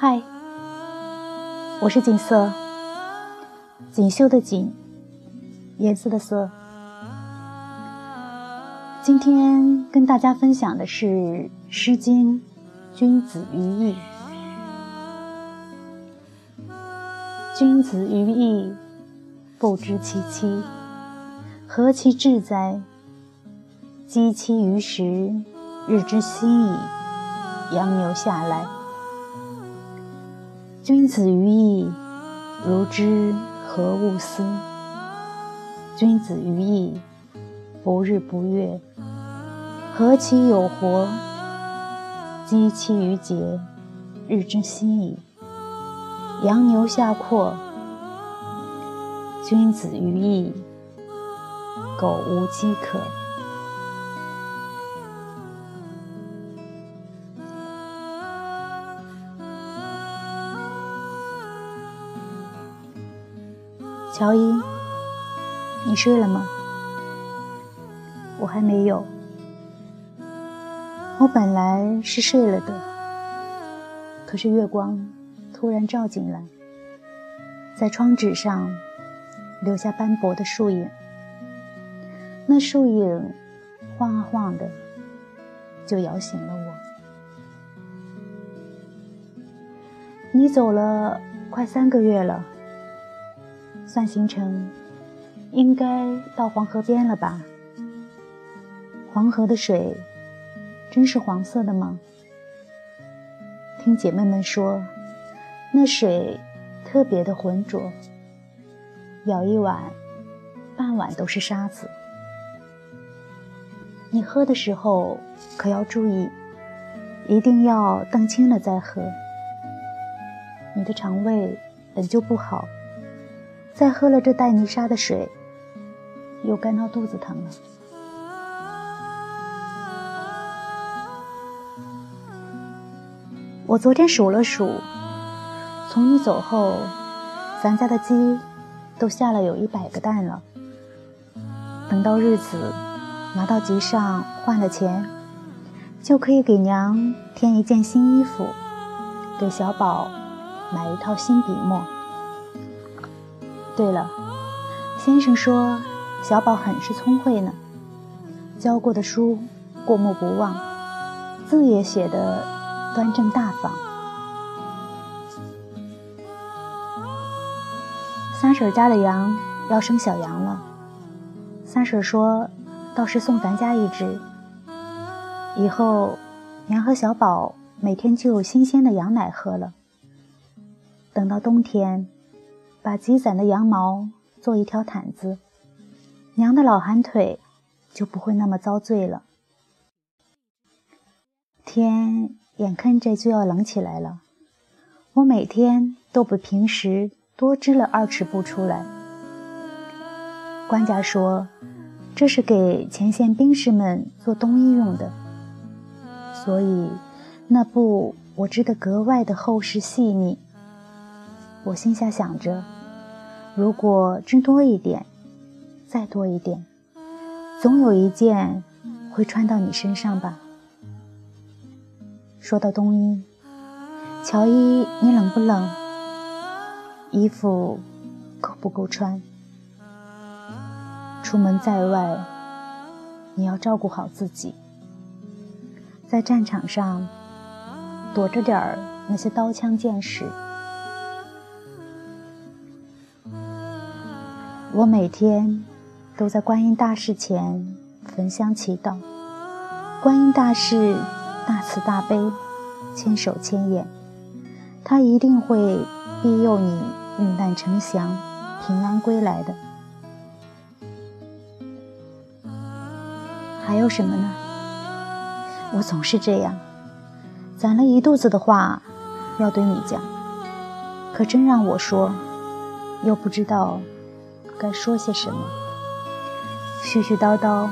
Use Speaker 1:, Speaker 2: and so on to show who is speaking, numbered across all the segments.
Speaker 1: 嗨，我是锦瑟，锦绣的锦，颜色的色。今天跟大家分享的是《诗经·君子于义》。君子于义，不知其妻，何其志哉！积其于时，日之夕矣，羊牛下来。君子于义，如之何勿思？君子于义，不日不月，何其有活？积其于节，日之新矣。羊牛下阔。君子于义，苟无饥渴。乔伊，你睡了吗？我还没有。我本来是睡了的，可是月光突然照进来，在窗纸上留下斑驳的树影。那树影晃啊晃的，就摇醒了我。你走了快三个月了。算行程，应该到黄河边了吧？黄河的水真是黄色的吗？听姐妹们说，那水特别的浑浊，舀一碗，半碗都是沙子。你喝的时候可要注意，一定要澄清了再喝。你的肠胃本就不好。再喝了这带泥沙的水，又该闹肚子疼了。我昨天数了数，从你走后，咱家的鸡都下了有一百个蛋了。等到日子拿到集上换了钱，就可以给娘添一件新衣服，给小宝买一套新笔墨。对了，先生说小宝很是聪慧呢，教过的书过目不忘，字也写得端正大方。三婶家的羊要生小羊了，三婶说到时送咱家一只，以后娘和小宝每天就有新鲜的羊奶喝了。等到冬天。把积攒的羊毛做一条毯子，娘的老寒腿就不会那么遭罪了。天眼看着就要冷起来了，我每天都比平时多织了二尺布出来。官家说这是给前线兵士们做冬衣用的，所以那布我织得格外的厚实细腻。我心下想着。如果织多一点，再多一点，总有一件会穿到你身上吧。说到冬衣，乔伊，你冷不冷？衣服够不够穿？出门在外，你要照顾好自己，在战场上躲着点儿那些刀枪剑士。我每天都在观音大士前焚香祈祷，观音大士大慈大悲，千手千眼，他一定会庇佑你遇难成祥，平安归来的。还有什么呢？我总是这样，攒了一肚子的话要对你讲，可真让我说，又不知道。该说些什么？絮絮叨叨，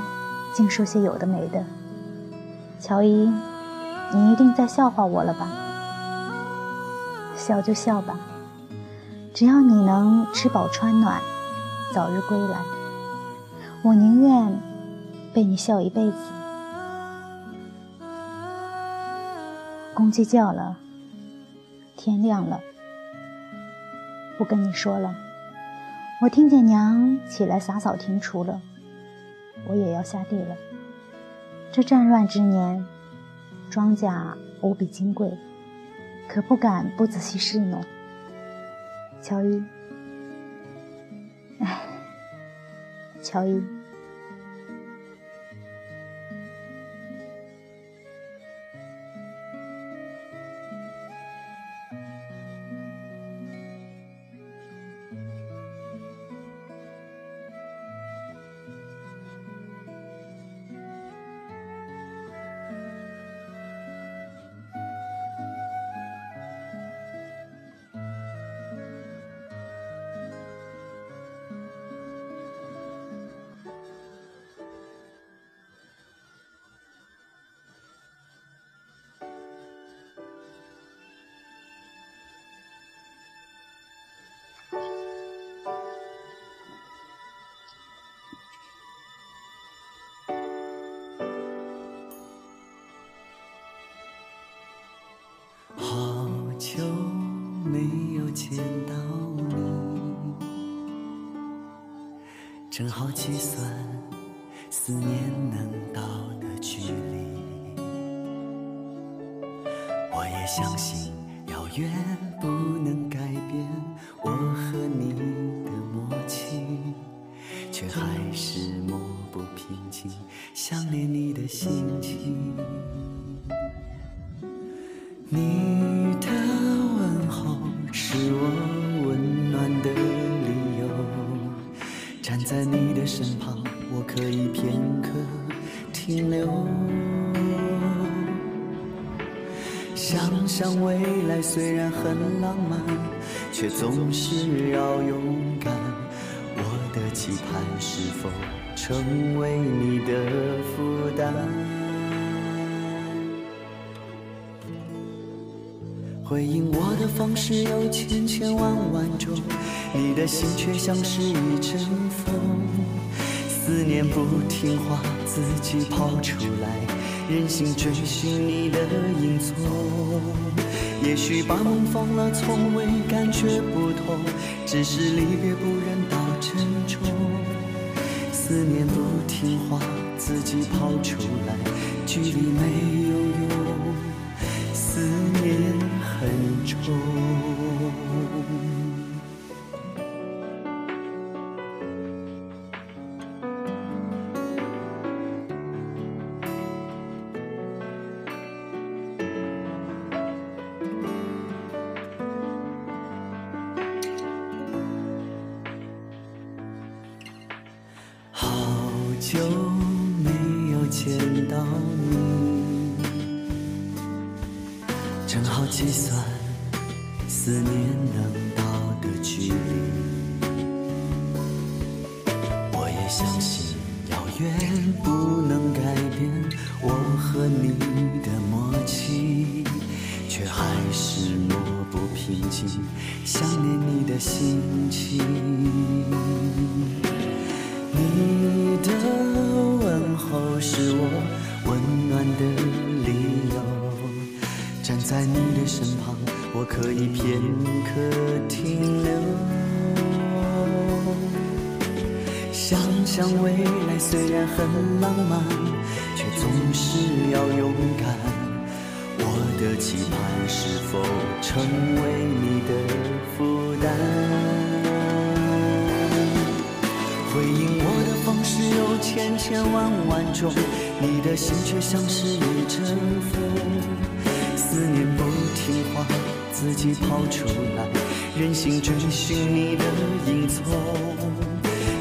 Speaker 1: 净说些有的没的。乔伊，你一定在笑话我了吧？笑就笑吧，只要你能吃饱穿暖，早日归来，我宁愿被你笑一辈子。公鸡叫了，天亮了。不跟你说了，我听见娘起来洒扫庭除了，我也要下地了。这战乱之年，庄稼无比金贵，可不敢不仔细侍弄。乔伊，哎，乔伊。
Speaker 2: 见到你，正好计算思念能到的距离。我也相信遥远不能改变我和你的默契，却还是抹不平静想念你的心情。你。是我温暖的理由。站在你的身旁，我可以片刻停留。想想未来虽然很浪漫，却总是要勇敢。我的期盼是否成为你的负担？回应我的方式有千千万万种，你的心却像是一阵风。思念不听话，自己跑出来，任性追寻你的影踪。也许把梦放了，从未感觉不同，只是离别不忍到珍重。思念不听话，自己跑出来，距离没有用。思念很重。正好计算思念能到的距离，我也相信遥远不能改变我和你的默契，却还是抹不平静想念你的心情。可以片刻停留。想想未来虽然很浪漫，却总是要勇敢。我的期盼是否成为你的负担？回应我的方式有千千万万种，你的心却像是一阵风。思念不听话，自己跑出来，任性追寻你的影踪。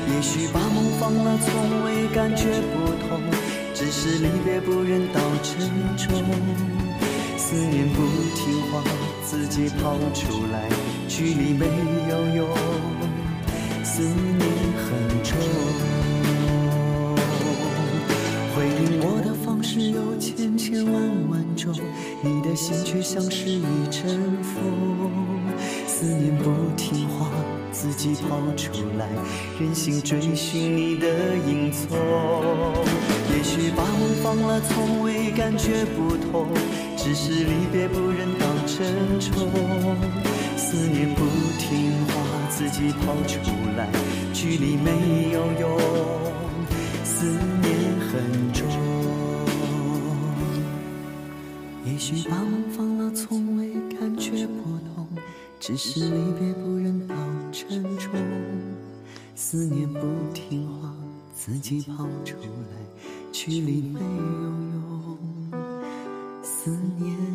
Speaker 2: 也许把梦放了，从未感觉不同，只是离别不忍到沉重。思念不听话，自己跑出来，距离没有用，思念很重。回应我的方式有千千万万你的心却像是一阵风，思念不听话，自己跑出来，任性追寻你的影踪。也许把梦放了，从未感觉不同，只只是离别不忍当珍重。思念不听话，自己跑出来，距离没有用，思念很重。也许把梦放了，从未感觉不痛，只是离别不忍到沉重。思念不听话，自己跑出来，距离没有用，思念。